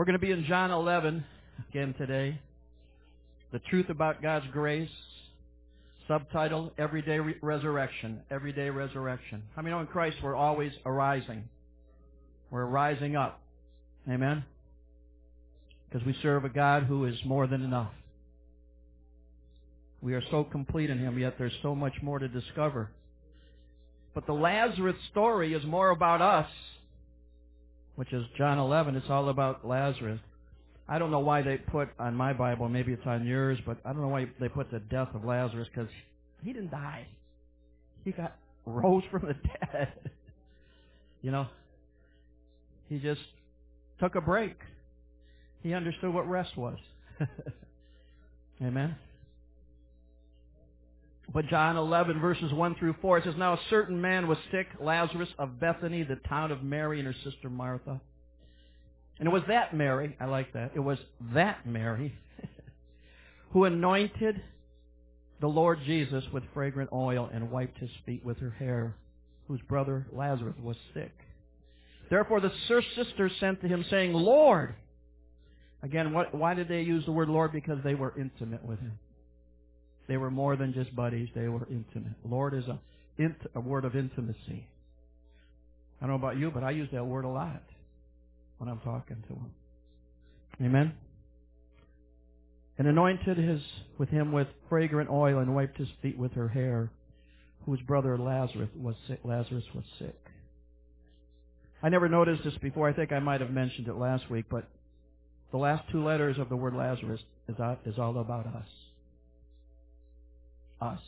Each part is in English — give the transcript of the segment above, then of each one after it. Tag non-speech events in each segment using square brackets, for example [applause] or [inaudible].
We're going to be in John 11 again today. The truth about God's grace. Subtitle, Everyday Re- Resurrection. Everyday Resurrection. How I mean, in Christ we're always arising. We're rising up. Amen? Because we serve a God who is more than enough. We are so complete in Him, yet there's so much more to discover. But the Lazarus story is more about us, which is John 11. It's all about Lazarus. I don't know why they put on my Bible, maybe it's on yours, but I don't know why they put the death of Lazarus because he didn't die. He got rose from the [laughs] dead. you know, he just took a break. He understood what rest was. [laughs] Amen. But John 11 verses 1 through 4, it says, Now a certain man was sick, Lazarus of Bethany, the town of Mary and her sister Martha. And it was that Mary, I like that, it was that Mary [laughs] who anointed the Lord Jesus with fragrant oil and wiped his feet with her hair, whose brother Lazarus was sick. Therefore the sisters sent to him saying, Lord. Again, what, why did they use the word Lord? Because they were intimate with him. They were more than just buddies. They were intimate. Lord is a, a word of intimacy. I don't know about you, but I use that word a lot when I'm talking to him. Amen. And anointed his with him with fragrant oil and wiped his feet with her hair, whose brother Lazarus was sick. Lazarus was sick. I never noticed this before. I think I might have mentioned it last week, but the last two letters of the word Lazarus is, is all about us us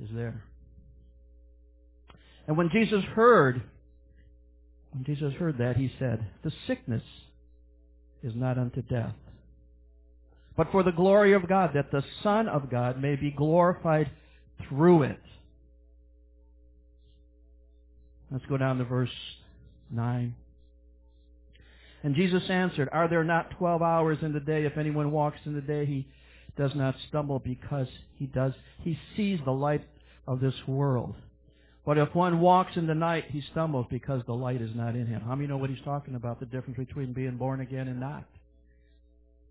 is there. And when Jesus heard, when Jesus heard that, he said, The sickness is not unto death, but for the glory of God, that the Son of God may be glorified through it. Let's go down to verse 9. And Jesus answered, Are there not twelve hours in the day? If anyone walks in the day, he does not stumble because he does he sees the light of this world. But if one walks in the night, he stumbles because the light is not in him. How many know what he's talking about? The difference between being born again and not.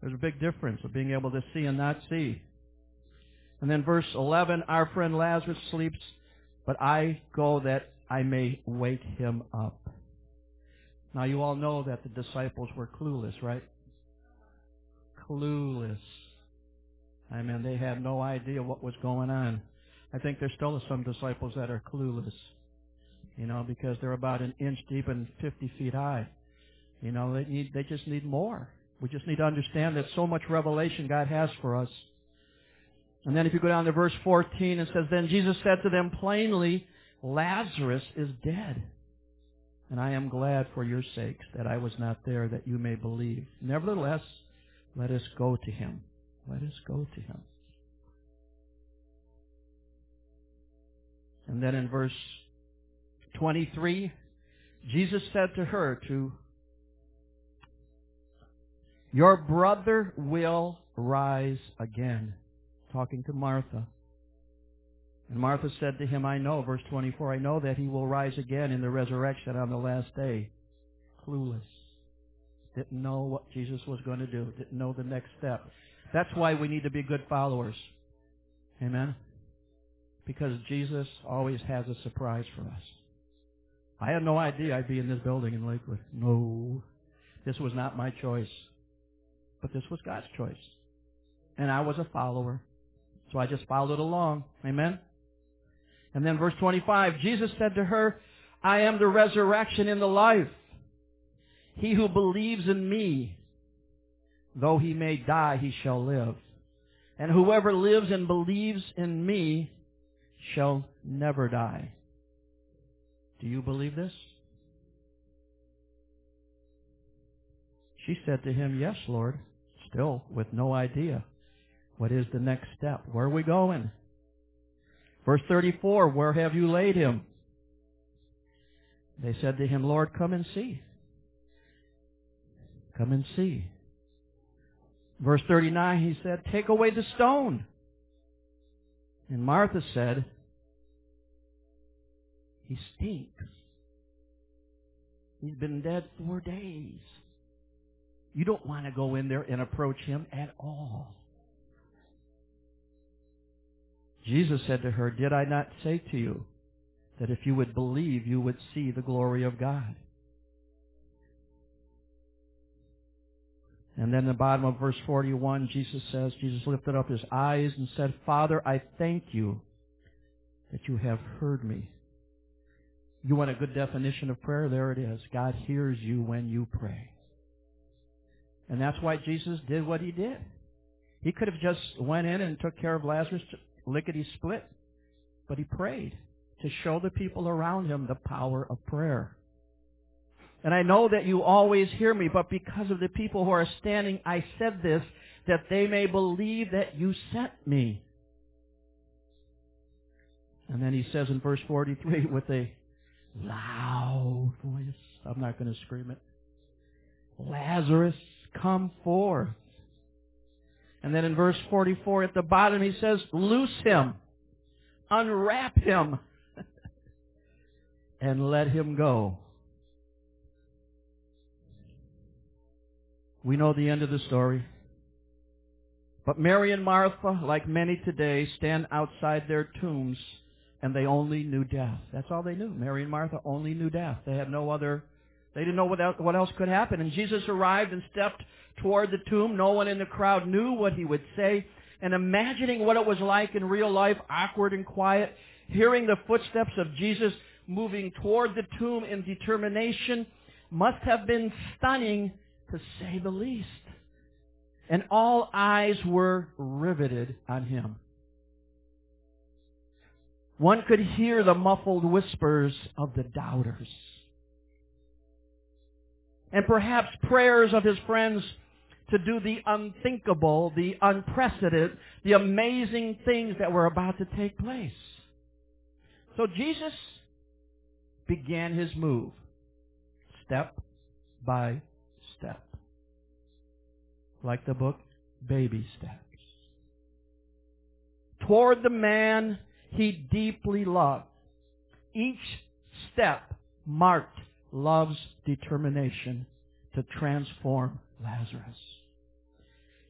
There's a big difference of being able to see and not see. And then verse 11, our friend Lazarus sleeps, but I go that I may wake him up. Now you all know that the disciples were clueless, right? Clueless. I mean, they had no idea what was going on. I think there's still some disciples that are clueless, you know, because they're about an inch deep and 50 feet high. You know, they need, they just need more. We just need to understand that so much revelation God has for us. And then if you go down to verse 14, it says, Then Jesus said to them plainly, Lazarus is dead. And I am glad for your sakes that I was not there, that you may believe. Nevertheless, let us go to him. Let us go to him. And then in verse 23, Jesus said to her, to your brother will rise again. Talking to Martha. And Martha said to him, I know, verse 24, I know that he will rise again in the resurrection on the last day. Clueless. Didn't know what Jesus was going to do. Didn't know the next step. That's why we need to be good followers. Amen? Because Jesus always has a surprise for us. I had no idea I'd be in this building in Lakewood. No. This was not my choice. But this was God's choice. And I was a follower. So I just followed along. Amen? And then verse 25, Jesus said to her, I am the resurrection and the life. He who believes in me, Though he may die, he shall live. And whoever lives and believes in me shall never die. Do you believe this? She said to him, Yes, Lord, still with no idea. What is the next step? Where are we going? Verse 34, Where have you laid him? They said to him, Lord, come and see. Come and see. Verse 39, he said, Take away the stone. And Martha said, He stinks. He's been dead four days. You don't want to go in there and approach him at all. Jesus said to her, Did I not say to you that if you would believe, you would see the glory of God? And then the bottom of verse 41, Jesus says, Jesus lifted up his eyes and said, Father, I thank you that you have heard me. You want a good definition of prayer? There it is. God hears you when you pray. And that's why Jesus did what he did. He could have just went in and took care of Lazarus lickety split. But he prayed to show the people around him the power of prayer. And I know that you always hear me, but because of the people who are standing, I said this, that they may believe that you sent me. And then he says in verse 43 [laughs] with a loud voice, I'm not going to scream it, Lazarus, come forth. And then in verse 44 at the bottom he says, loose him, unwrap him, [laughs] and let him go. We know the end of the story. But Mary and Martha, like many today, stand outside their tombs and they only knew death. That's all they knew. Mary and Martha only knew death. They had no other, they didn't know what else, could happen. And Jesus arrived and stepped toward the tomb. No one in the crowd knew what he would say. And imagining what it was like in real life, awkward and quiet, hearing the footsteps of Jesus moving toward the tomb in determination must have been stunning to say the least. And all eyes were riveted on him. One could hear the muffled whispers of the doubters. And perhaps prayers of his friends to do the unthinkable, the unprecedented, the amazing things that were about to take place. So Jesus began his move step by. Like the book, Baby Steps. Toward the man he deeply loved. Each step marked love's determination to transform Lazarus.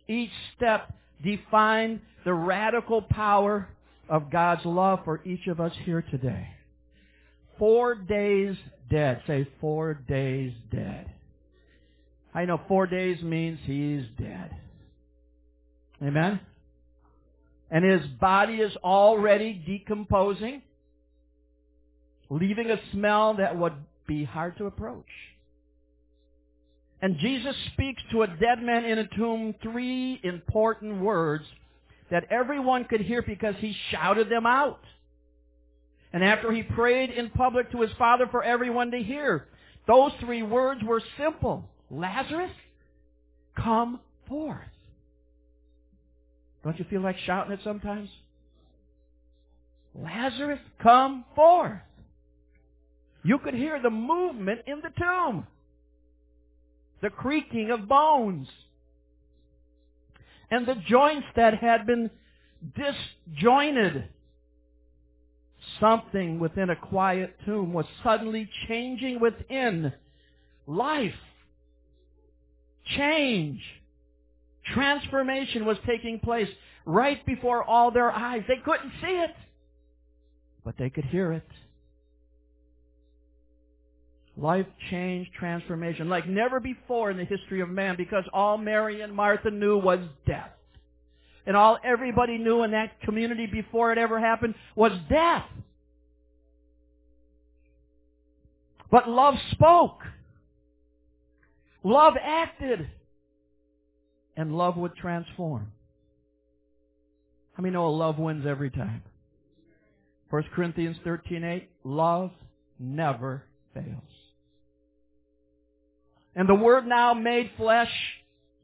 Each step defined the radical power of God's love for each of us here today. Four days dead. Say four days dead. I know four days means he's dead. Amen? And his body is already decomposing, leaving a smell that would be hard to approach. And Jesus speaks to a dead man in a tomb three important words that everyone could hear because he shouted them out. And after he prayed in public to his Father for everyone to hear, those three words were simple. Lazarus, come forth. Don't you feel like shouting it sometimes? Lazarus, come forth. You could hear the movement in the tomb. The creaking of bones. And the joints that had been disjointed. Something within a quiet tomb was suddenly changing within life change, transformation was taking place right before all their eyes. They couldn't see it, but they could hear it. Life change, transformation, like never before in the history of man, because all Mary and Martha knew was death. And all everybody knew in that community before it ever happened was death. But love spoke. Love acted. And love would transform. How many know a love wins every time? 1 Corinthians 13:8 Love never fails. And the Word now made flesh,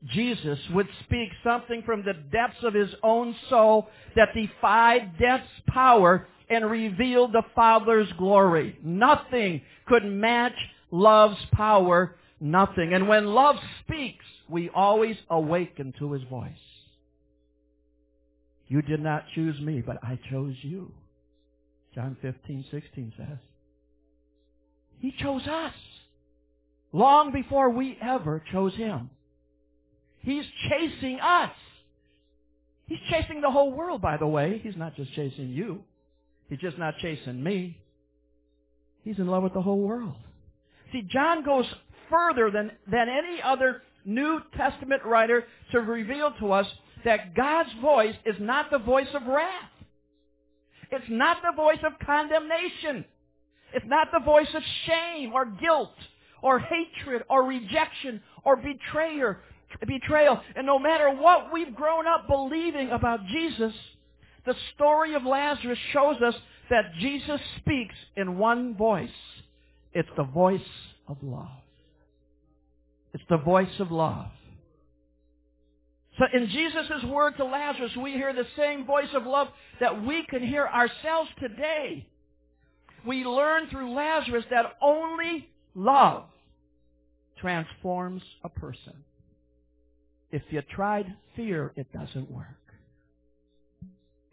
Jesus, would speak something from the depths of his own soul that defied death's power and revealed the Father's glory. Nothing could match love's power nothing. And when love speaks, we always awaken to his voice. You did not choose me, but I chose you. John 15, 16 says. He chose us long before we ever chose him. He's chasing us. He's chasing the whole world, by the way. He's not just chasing you. He's just not chasing me. He's in love with the whole world. See, John goes further than, than any other New Testament writer to reveal to us that God's voice is not the voice of wrath. It's not the voice of condemnation. It's not the voice of shame or guilt or hatred or rejection or betrayer, betrayal. And no matter what we've grown up believing about Jesus, the story of Lazarus shows us that Jesus speaks in one voice. It's the voice of love. It's the voice of love. So in Jesus' word to Lazarus, we hear the same voice of love that we can hear ourselves today. We learn through Lazarus that only love transforms a person. If you tried fear, it doesn't work.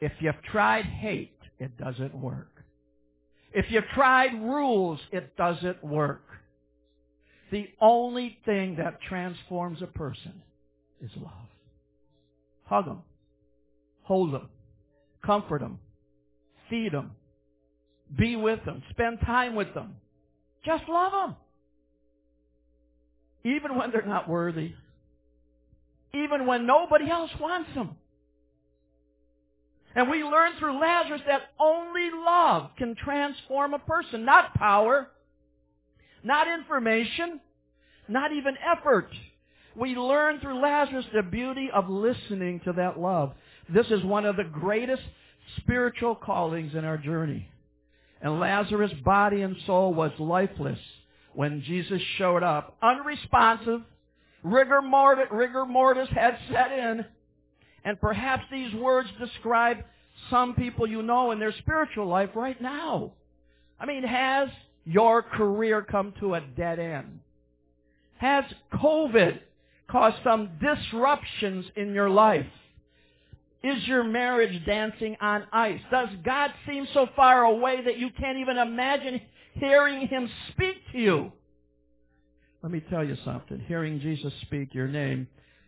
If you've tried hate, it doesn't work. If you've tried rules, it doesn't work. The only thing that transforms a person is love. Hug them. Hold them. Comfort them. Feed them. Be with them. Spend time with them. Just love them. Even when they're not worthy. Even when nobody else wants them. And we learn through Lazarus that only love can transform a person, not power, not information, not even effort. We learn through Lazarus the beauty of listening to that love. This is one of the greatest spiritual callings in our journey. And Lazarus' body and soul was lifeless when Jesus showed up, unresponsive, rigor mortis, rigor mortis had set in, and perhaps these words describe some people you know in their spiritual life right now. I mean, has your career come to a dead end? Has COVID caused some disruptions in your life? Is your marriage dancing on ice? Does God seem so far away that you can't even imagine hearing Him speak to you? Let me tell you something. Hearing Jesus speak your name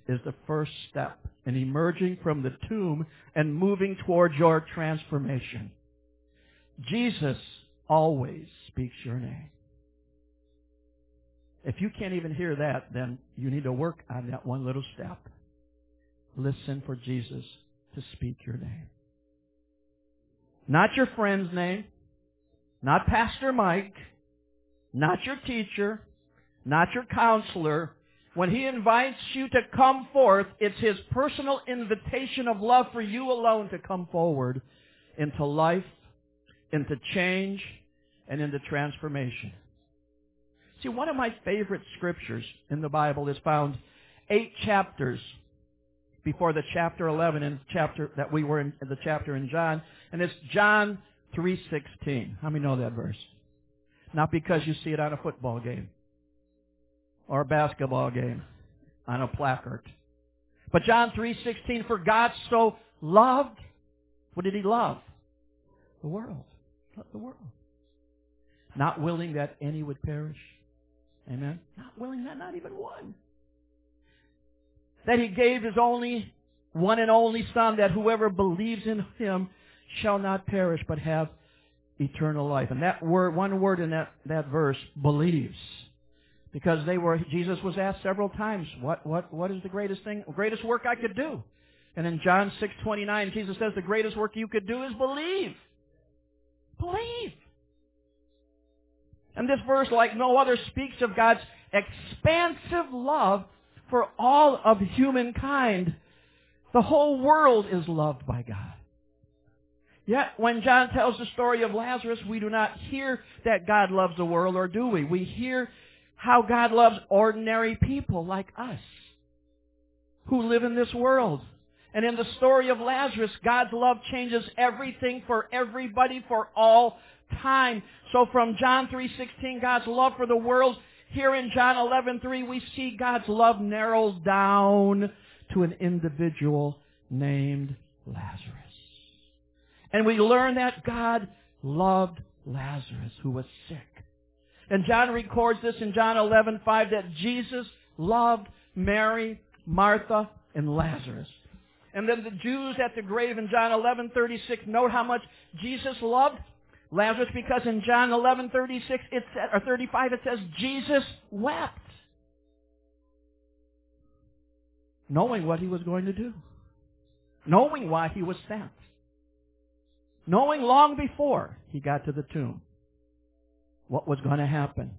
is the first step in emerging from the tomb and moving towards your transformation. Jesus always speaks your name. If you can't even hear that, then you need to work on that one little step. Listen for Jesus to speak your name. Not your friend's name, not Pastor Mike, not your teacher, not your counselor, when he invites you to come forth, it's his personal invitation of love for you alone to come forward into life, into change, and into transformation. See, one of my favorite scriptures in the Bible is found eight chapters before the chapter 11 in chapter that we were in the chapter in John, and it's John 3:16. How many know that verse? Not because you see it on a football game or a basketball game on a placard. But John 3:16 for God so loved what did he love? The world. Loved the world. Not willing that any would perish. Amen. Not willing that not even one. That he gave his only one and only son that whoever believes in him shall not perish but have eternal life. And that word one word in that, that verse believes because they were Jesus was asked several times, what what what is the greatest thing greatest work I could do? And in John 6:29 Jesus says the greatest work you could do is believe. Believe. And this verse like no other speaks of God's expansive love for all of humankind. The whole world is loved by God. Yet, when John tells the story of Lazarus, we do not hear that God loves the world, or do we? We hear how God loves ordinary people like us who live in this world. And in the story of Lazarus, God's love changes everything for everybody for all time. So from John 3:16, God's love for the world, here in John 11:3 we see God's love narrows down to an individual named Lazarus. And we learn that God loved Lazarus who was sick. And John records this in John 11:5 that Jesus loved Mary, Martha, and Lazarus. And then the Jews at the grave in John 11:36 note how much Jesus loved Lazarus because in John 11:36 it said, or 35 it says Jesus wept, knowing what he was going to do, knowing why he was sent, knowing long before he got to the tomb what was going to happen.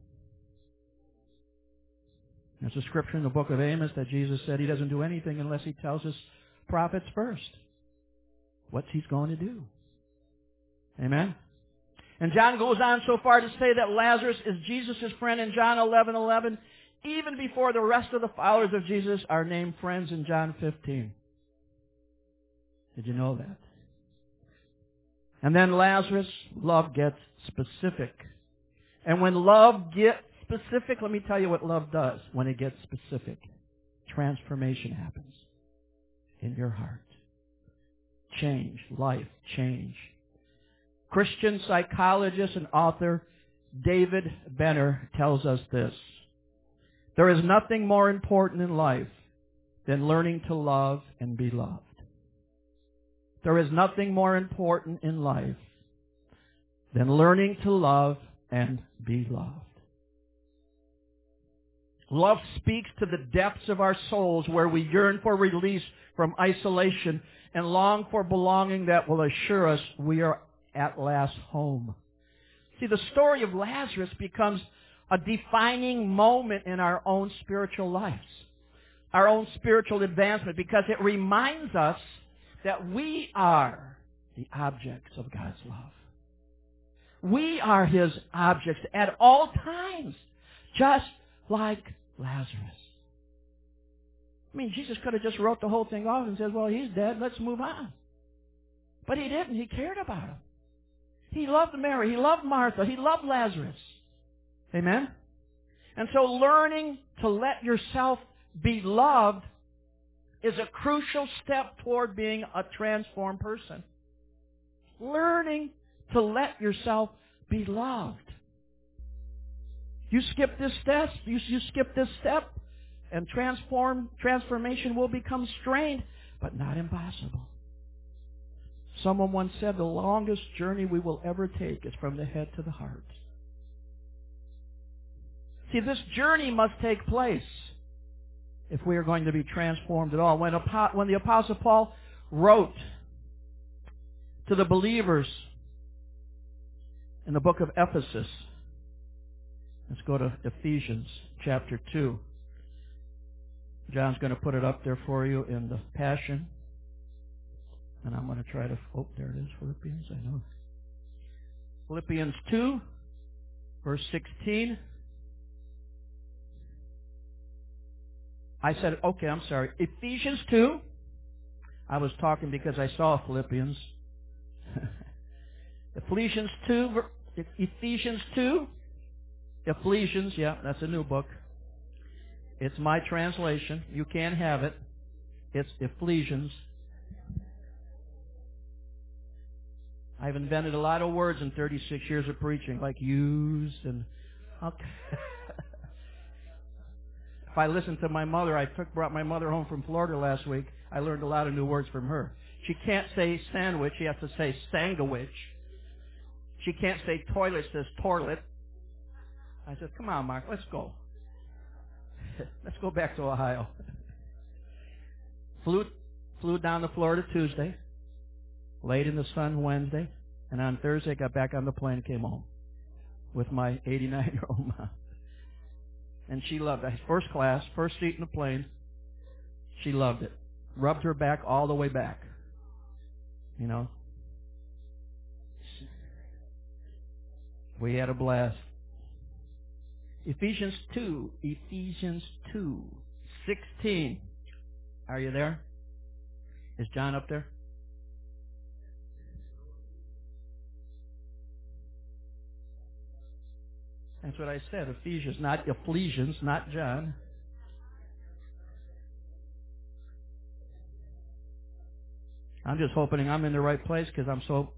There's a scripture in the book of Amos that Jesus said he doesn't do anything unless he tells his prophets first what he's going to do. Amen? And John goes on so far to say that Lazarus is Jesus' friend in John 11, 11, even before the rest of the followers of Jesus are named friends in John 15. Did you know that? And then Lazarus, love gets specific. And when love gets specific, let me tell you what love does when it gets specific. Transformation happens in your heart. Change, life, change. Christian psychologist and author David Benner tells us this. There is nothing more important in life than learning to love and be loved. There is nothing more important in life than learning to love and be loved. Love speaks to the depths of our souls where we yearn for release from isolation and long for belonging that will assure us we are at last home. See, the story of Lazarus becomes a defining moment in our own spiritual lives, our own spiritual advancement, because it reminds us that we are the objects of God's love. We are His objects at all times, just like Lazarus. I mean, Jesus could have just wrote the whole thing off and said, well, he's dead, let's move on. But he didn't. He cared about him. He loved Mary. He loved Martha. He loved Lazarus. Amen? And so learning to let yourself be loved is a crucial step toward being a transformed person. Learning to let yourself be loved. You skip this step, you, you skip this step, and transform transformation will become strained, but not impossible. Someone once said the longest journey we will ever take is from the head to the heart. See, this journey must take place if we are going to be transformed at all. When, when the Apostle Paul wrote to the believers in the book of Ephesus, let's go to Ephesians chapter 2. John's going to put it up there for you in the Passion. And I'm going to try to, oh, there it is, Philippians, I know. Philippians 2, verse 16. I said, okay, I'm sorry. Ephesians 2. I was talking because I saw Philippians. [laughs] Ephesians 2, Ephesians 2. Ephesians, yeah, that's a new book. It's my translation. You can have it. It's Ephesians I've invented a lot of words in 36 years of preaching, like used and. Okay. [laughs] if I listen to my mother, I took brought my mother home from Florida last week. I learned a lot of new words from her. She can't say sandwich; she has to say sandwich. She can't say toilet; says toilet. I said, "Come on, Mark, let's go. [laughs] let's go back to Ohio." [laughs] flew flew down to Florida Tuesday laid in the sun Wednesday, and on Thursday got back on the plane and came home with my [laughs] 89 year old mom. And she loved it. First class, first seat in the plane. She loved it. Rubbed her back all the way back. You know. We had a blast. Ephesians 2. Ephesians 2. 16. Are you there? Is John up there? That's what I said. Ephesians, not Ephesians, not John. I'm just hoping I'm in the right place because I'm so.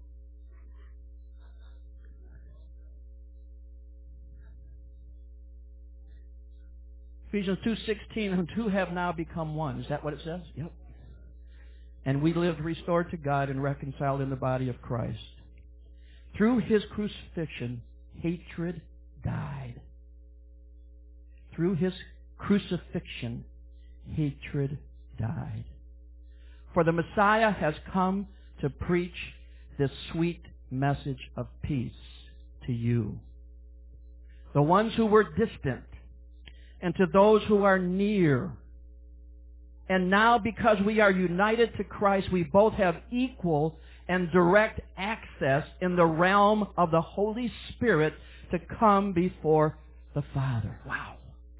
Ephesians 2.16, and two have now become one. Is that what it says? Yep. And we lived restored to God and reconciled in the body of Christ. Through his crucifixion, hatred died. Through his crucifixion, hatred died. For the Messiah has come to preach this sweet message of peace to you. The ones who were distant and to those who are near. And now because we are united to Christ, we both have equal and direct access in the realm of the Holy Spirit to come before the Father. Wow.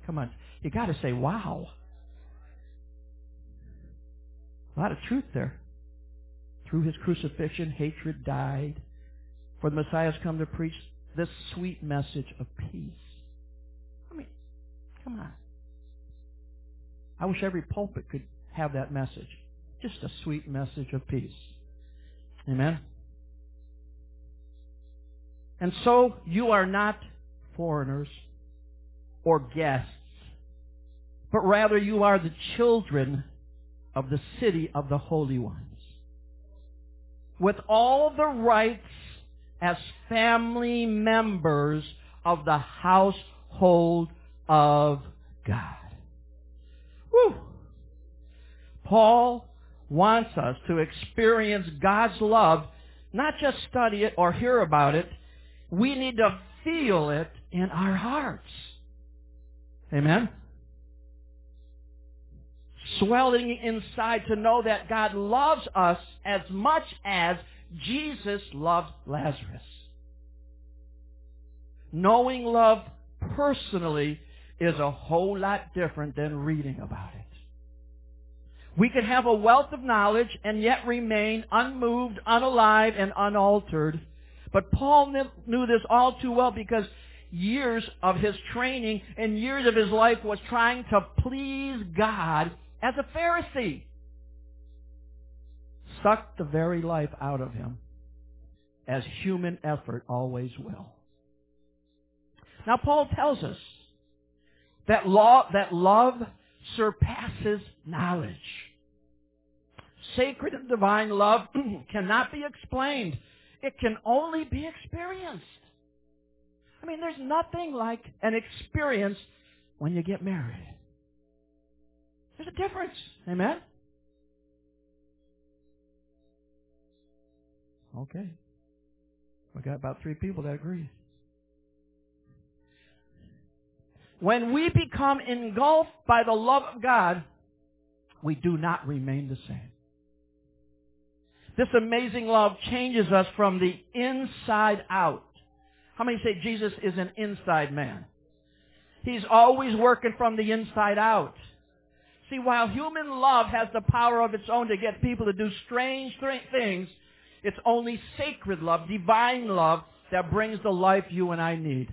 Come on. You gotta say, wow. A lot of truth there. Through his crucifixion, hatred died. For the Messiah has come to preach this sweet message of peace. I mean, come on. I wish every pulpit could have that message. Just a sweet message of peace. Amen? And so you are not foreigners or guests, but rather you are the children of the city of the holy ones. With all the rights as family members of the household of God. Woo! Paul wants us to experience God's love, not just study it or hear about it. We need to feel it in our hearts. Amen? Swelling inside to know that God loves us as much as Jesus loved Lazarus. Knowing love personally is a whole lot different than reading about it. We can have a wealth of knowledge and yet remain unmoved, unalive, and unaltered. But Paul knew this all too well because years of his training and years of his life was trying to please God as a Pharisee. Sucked the very life out of him, as human effort always will. Now Paul tells us that law, that love surpasses knowledge. Sacred and divine love [clears throat] cannot be explained. It can only be experienced. I mean, there's nothing like an experience when you get married. There's a difference. Amen? Okay. We got about three people that agree. When we become engulfed by the love of God, we do not remain the same. This amazing love changes us from the inside out. How many say Jesus is an inside man? He's always working from the inside out. See, while human love has the power of its own to get people to do strange things, it's only sacred love, divine love, that brings the life you and I need.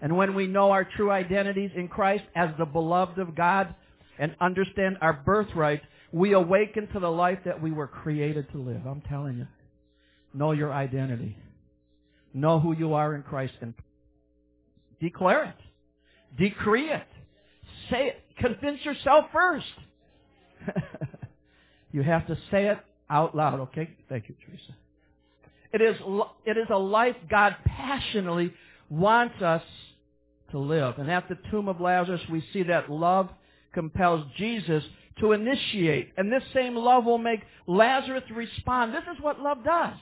And when we know our true identities in Christ as the beloved of God and understand our birthright, we awaken to the life that we were created to live. I'm telling you. Know your identity. Know who you are in Christ and declare it. Decree it. Say it. Convince yourself first. [laughs] you have to say it out loud, okay? Thank you, Teresa. It is, it is a life God passionately wants us to live. And at the tomb of Lazarus, we see that love compels Jesus to initiate. And this same love will make Lazarus respond. This is what love does.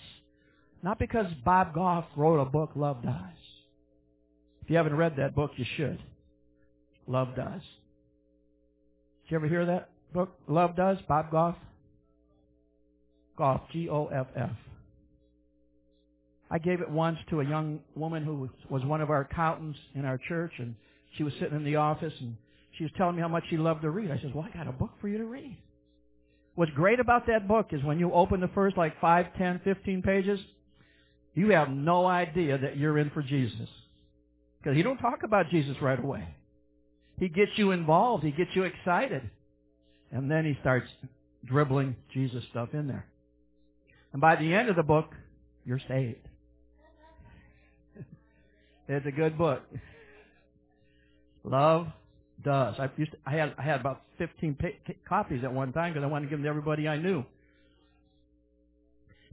Not because Bob Goff wrote a book, Love Does. If you haven't read that book, you should. Love Does. Did you ever hear that book? Love Does? Bob Goff? Goff, G-O-F-F. I gave it once to a young woman who was one of our accountants in our church, and she was sitting in the office, and she was telling me how much she loved to read. I said, well, I got a book for you to read. What's great about that book is when you open the first like 5, 10, 15 pages, you have no idea that you're in for Jesus. Because he don't talk about Jesus right away. He gets you involved. He gets you excited. And then he starts dribbling Jesus stuff in there. And by the end of the book, you're saved. [laughs] It's a good book. Love does. I used to, I had I had about 15 pa- copies at one time because I wanted to give them to everybody I knew.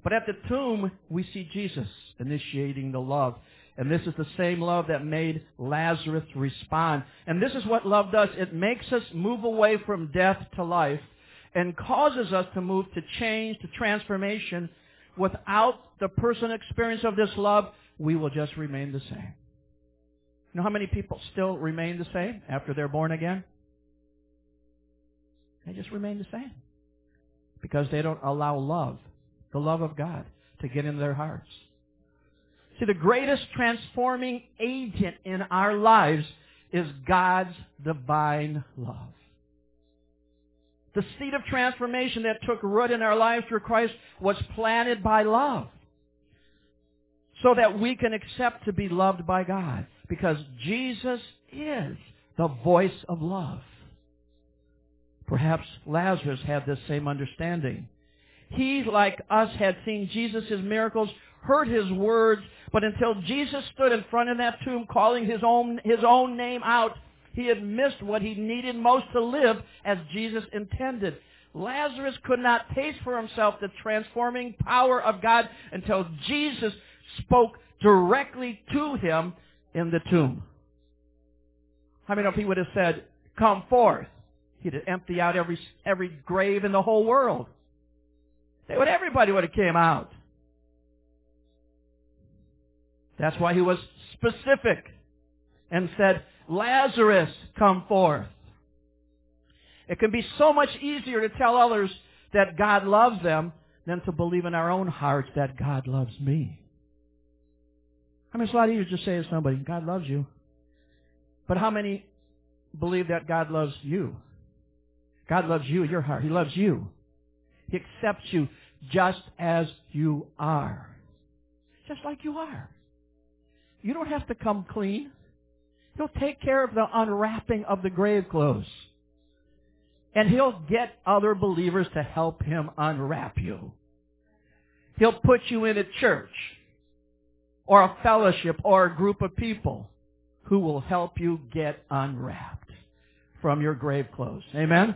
But at the tomb, we see Jesus initiating the love. And this is the same love that made Lazarus respond. And this is what love does. It makes us move away from death to life and causes us to move to change, to transformation. Without the personal experience of this love, we will just remain the same. You know how many people still remain the same after they're born again? They just remain the same. Because they don't allow love, the love of God, to get into their hearts. See, the greatest transforming agent in our lives is God's divine love. The seed of transformation that took root in our lives through Christ was planted by love. So that we can accept to be loved by God. Because Jesus is the voice of love. Perhaps Lazarus had this same understanding. He, like us, had seen Jesus' miracles, heard his words, but until Jesus stood in front of that tomb calling his own, his own name out, he had missed what he needed most to live as Jesus intended. Lazarus could not taste for himself the transforming power of God until Jesus spoke directly to him in the tomb. How many if he would have said, come forth, he'd have emptied out every, every grave in the whole world. They would, everybody would have came out. That's why he was specific and said, Lazarus, come forth. It can be so much easier to tell others that God loves them than to believe in our own hearts that God loves me. I mean, it's a lot easier to just say to somebody, God loves you. But how many believe that God loves you? God loves you, your heart. He loves you. He accepts you just as you are. Just like you are. You don't have to come clean. He'll take care of the unwrapping of the grave clothes. And he'll get other believers to help him unwrap you. He'll put you in a church or a fellowship or a group of people who will help you get unwrapped from your grave clothes. Amen?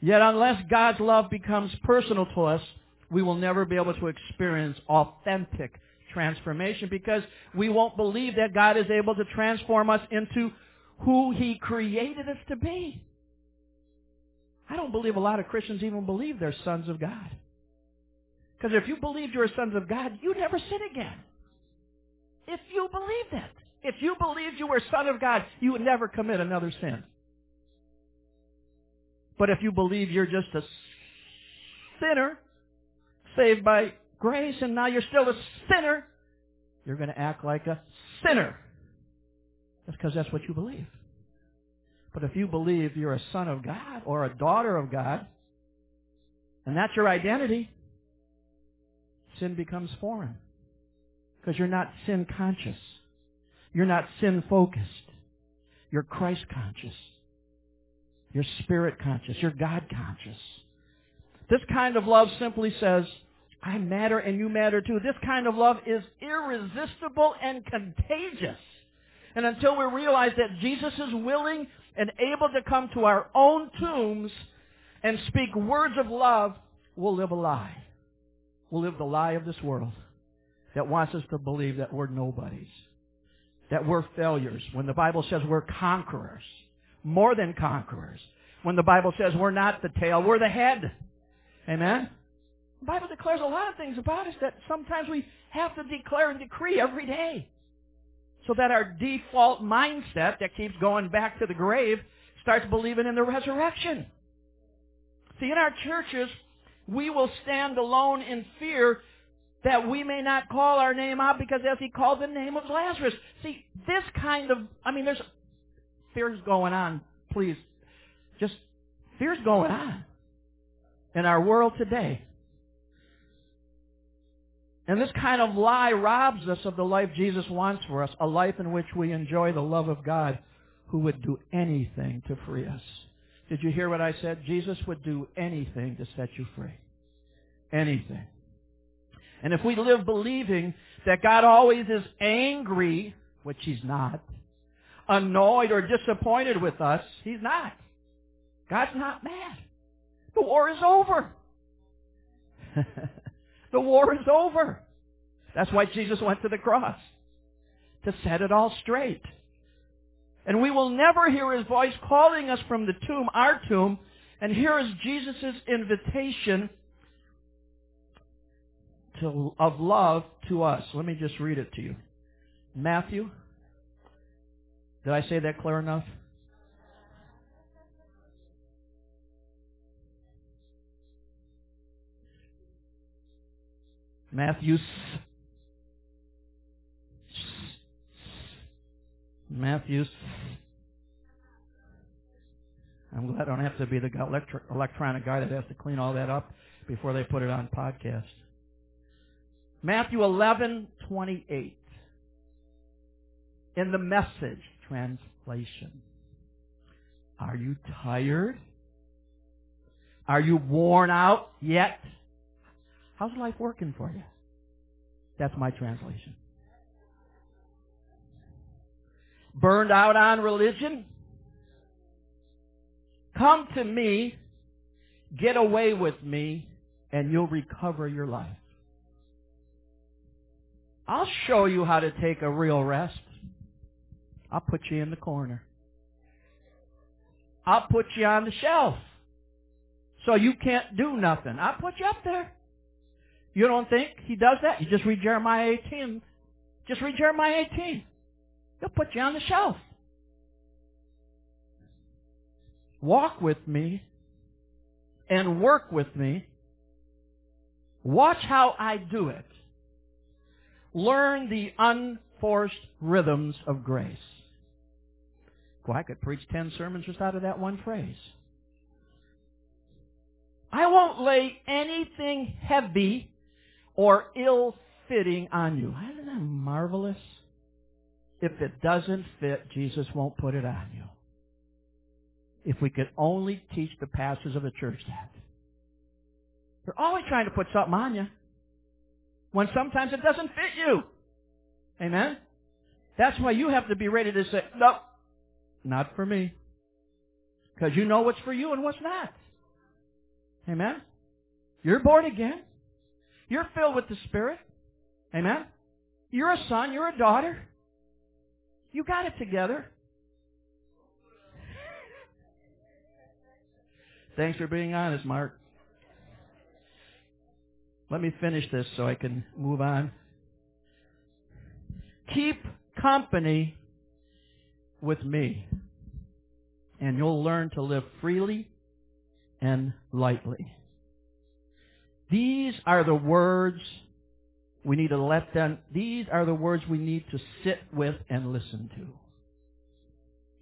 Yet unless God's love becomes personal to us, we will never be able to experience authentic transformation because we won't believe that God is able to transform us into who He created us to be. I don't believe a lot of Christians even believe they're sons of God. Because if you believed you were sons of God, you'd never sin again. If you believed that. If you believed you were son of God, you would never commit another sin. But if you believe you're just a sinner, saved by grace, and now you're still a sinner, you're going to act like a sinner. That's because that's what you believe. But if you believe you're a son of God or a daughter of God, and that's your identity, sin becomes foreign. Because you're not sin conscious. You're not sin focused. You're Christ conscious. You're spirit conscious. You're God conscious. This kind of love simply says, I matter and you matter too. This kind of love is irresistible and contagious. And until we realize that Jesus is willing and able to come to our own tombs and speak words of love, we'll live a We'll live the lie of this world that wants us to believe that we're nobodies, that we're failures, when the Bible says we're conquerors, more than conquerors. When the Bible says we're not the tail, we're the head. Amen? The Bible declares a lot of things about us that sometimes we have to declare and decree every day. So that our default mindset that keeps going back to the grave starts believing in the resurrection. See, in our churches, we will stand alone in fear that we may not call our name out because as he called the name of Lazarus. See, this kind of, I mean, there's fears going on. Please, just fears going on in our world today. And this kind of lie robs us of the life Jesus wants for us, a life in which we enjoy the love of God who would do anything to free us. Did you hear what I said? Jesus would do anything to set you free. Anything. And if we live believing that God always is angry, which He's not, annoyed or disappointed with us. He's not. God's not mad. The war is over. [laughs] the war is over. That's why Jesus went to the cross. To set it all straight. And we will never hear his voice calling us from the tomb, our tomb. And here is Jesus' invitation to, of love to us. Let me just read it to you. Matthew. Did I say that clear enough? Matthew. Matthew. I'm glad I don't have to be the electronic guy that has to clean all that up before they put it on podcast. Matthew 11:28 in the message translation. Are you tired? Are you worn out yet? How's life working for you? That's my translation. Burned out on religion? Come to me, get away with me, and you'll recover your life. I'll show you how to take a real rest. I'll put you in the corner. I'll put you on the shelf. So you can't do nothing. I'll put you up there. You don't think he does that? You just read Jeremiah 18. Just read Jeremiah 18. He'll put you on the shelf. Walk with me and work with me. Watch how I do it learn the unforced rhythms of grace. Well, I could preach ten sermons just out of that one phrase. I won't lay anything heavy or ill-fitting on you. Isn't that marvelous? If it doesn't fit, Jesus won't put it on you. If we could only teach the pastors of the church that. They're always trying to put something on you when sometimes it doesn't fit you. Amen? That's why you have to be ready to say, no, not for me. Because you know what's for you and what's not. Amen? You're born again. You're filled with the Spirit. Amen? You're a son. You're a daughter. You got it together. Thanks for being honest, Mark. Let me finish this so I can move on. Keep company with me, and you'll learn to live freely and lightly. These are the words we need to let them, these are the words we need to sit with and listen to.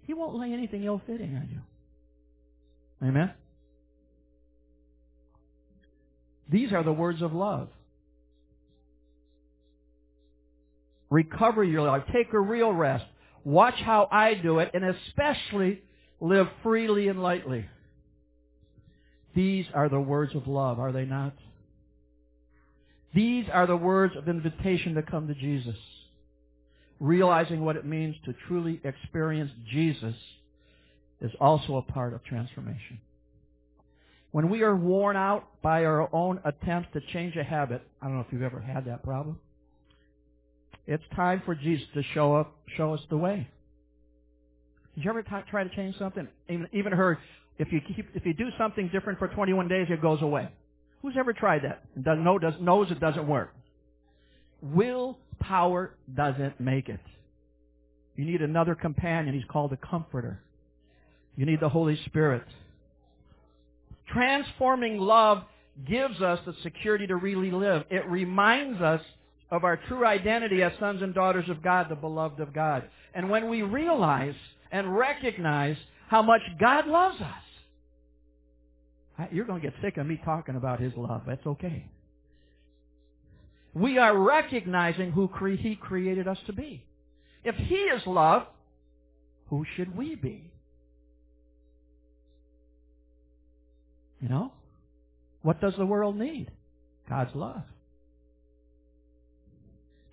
He won't lay anything ill-fitting on you. Amen? These are the words of love. Recover your life. Take a real rest. Watch how I do it, and especially live freely and lightly. These are the words of love, are they not? These are the words of invitation to come to Jesus. Realizing what it means to truly experience Jesus is also a part of transformation. When we are worn out by our own attempts to change a habit, I don't know if you've ever had that problem. It's time for Jesus to show up, show us the way. Did you ever t- try to change something? Even, even heard if you keep, if you do something different for 21 days, it goes away. Who's ever tried that? Does, does, knows it doesn't work. Willpower doesn't make it. You need another companion. He's called a comforter. You need the Holy Spirit. Transforming love gives us the security to really live. It reminds us of our true identity as sons and daughters of God, the beloved of God. And when we realize and recognize how much God loves us, you're going to get sick of me talking about His love. That's okay. We are recognizing who He created us to be. If He is love, who should we be? You know? What does the world need? God's love.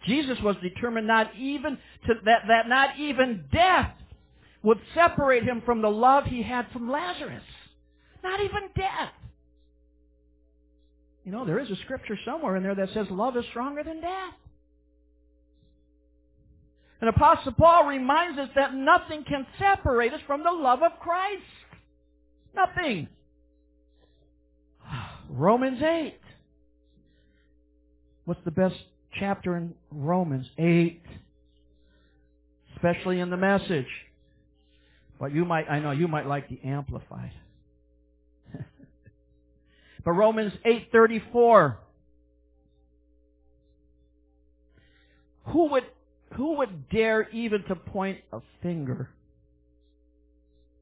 Jesus was determined not even to, that, that not even death would separate him from the love he had from Lazarus. Not even death. You know, there is a scripture somewhere in there that says love is stronger than death. And Apostle Paul reminds us that nothing can separate us from the love of Christ. Nothing. [sighs] Romans 8. What's the best chapter in Romans? 8. Especially in the message. But you might, I know you might like the Amplified. But Romans 8.34. Who would, who would dare even to point a finger?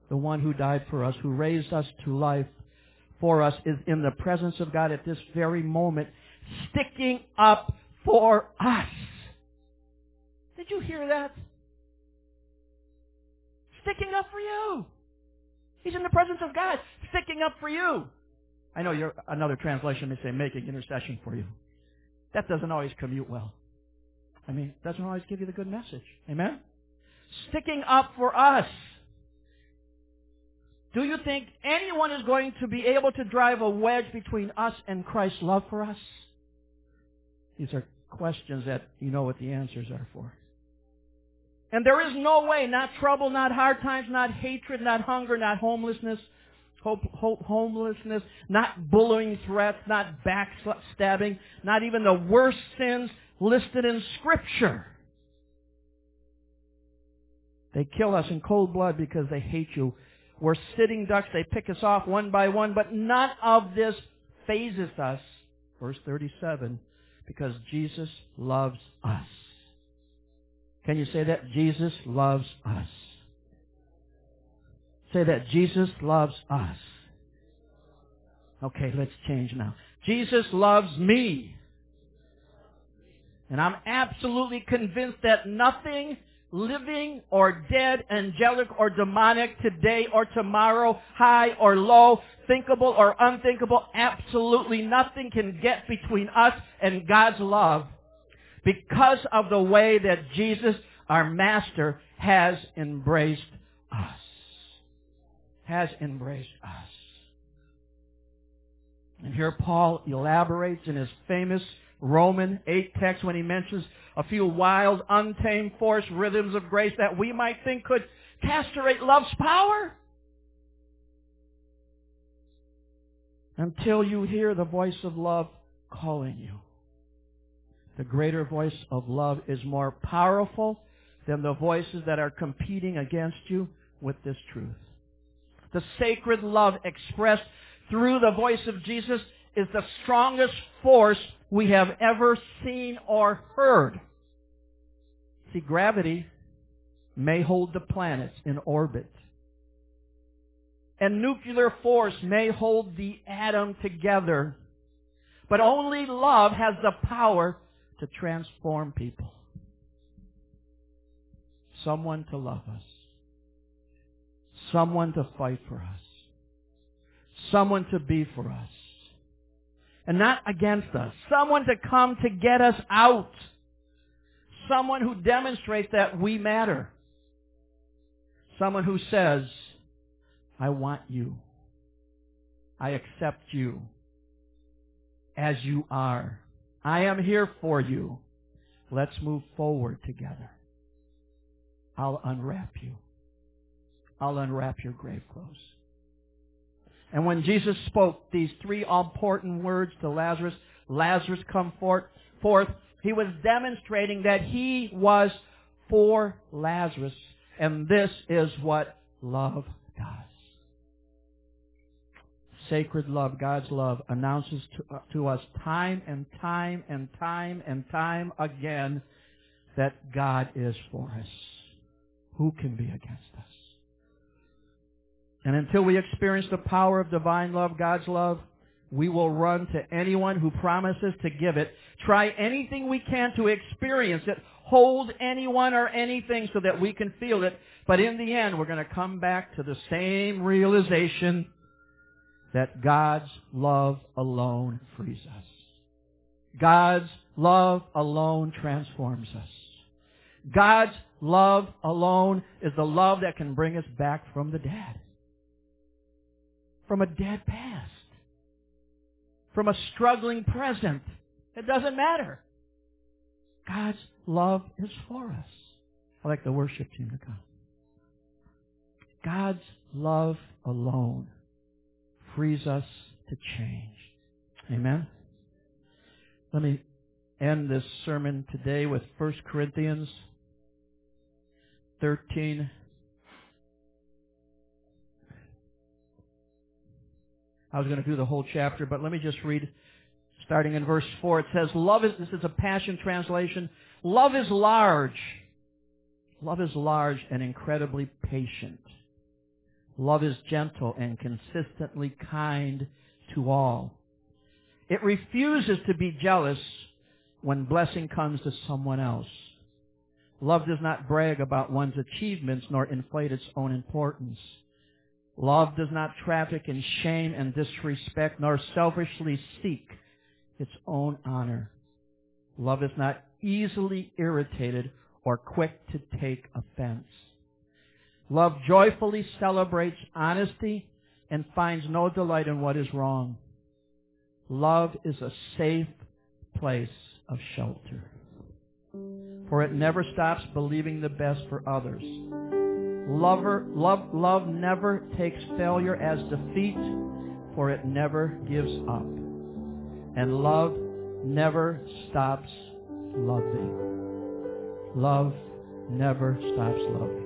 The one who died for us, who raised us to life for us, is in the presence of God at this very moment, sticking up for us. Did you hear that? Sticking up for you. He's in the presence of God, sticking up for you. I know your another translation may say making intercession for you. That doesn't always commute well. I mean, it doesn't always give you the good message. Amen? Sticking up for us. Do you think anyone is going to be able to drive a wedge between us and Christ's love for us? These are questions that you know what the answers are for. And there is no way, not trouble, not hard times, not hatred, not hunger, not homelessness, homelessness, not bullying threats, not backstabbing, not even the worst sins listed in Scripture. They kill us in cold blood because they hate you. We're sitting ducks. They pick us off one by one, but none of this fazes us. Verse 37, because Jesus loves us. Can you say that? Jesus loves us. Say that. Jesus loves us. Okay, let's change now. Jesus loves me. And I'm absolutely convinced that nothing living or dead, angelic or demonic, today or tomorrow, high or low, thinkable or unthinkable, absolutely nothing can get between us and God's love because of the way that Jesus, our Master, has embraced us. Has embraced us. And here Paul elaborates in his famous Roman 8 text when he mentions a few wild, untamed, force rhythms of grace that we might think could castrate love's power. Until you hear the voice of love calling you. The greater voice of love is more powerful than the voices that are competing against you with this truth. The sacred love expressed through the voice of Jesus is the strongest force we have ever seen or heard. See, gravity may hold the planets in orbit. And nuclear force may hold the atom together. But only love has the power to transform people. Someone to love us. Someone to fight for us. Someone to be for us. And not against us. Someone to come to get us out. Someone who demonstrates that we matter. Someone who says, I want you. I accept you as you are. I am here for you. Let's move forward together. I'll unwrap you. I'll unwrap your grave clothes. And when Jesus spoke these three important words to Lazarus, Lazarus come forth, he was demonstrating that he was for Lazarus. And this is what love does. Sacred love, God's love, announces to, uh, to us time and time and time and time again that God is for us. Who can be against us? And until we experience the power of divine love, God's love, we will run to anyone who promises to give it, try anything we can to experience it, hold anyone or anything so that we can feel it, but in the end, we're going to come back to the same realization that God's love alone frees us. God's love alone transforms us. God's love alone is the love that can bring us back from the dead. From a dead past. From a struggling present. It doesn't matter. God's love is for us. I like the worship team to come. God's love alone frees us to change. Amen? Let me end this sermon today with 1 Corinthians 13. I was going to do the whole chapter, but let me just read starting in verse 4. It says, Love is, this is a Passion translation. Love is large. Love is large and incredibly patient. Love is gentle and consistently kind to all. It refuses to be jealous when blessing comes to someone else. Love does not brag about one's achievements nor inflate its own importance. Love does not traffic in shame and disrespect nor selfishly seek its own honor. Love is not easily irritated or quick to take offense. Love joyfully celebrates honesty and finds no delight in what is wrong. Love is a safe place of shelter. For it never stops believing the best for others. Lover, love, love never takes failure as defeat, for it never gives up. And love never stops loving. Love never stops loving.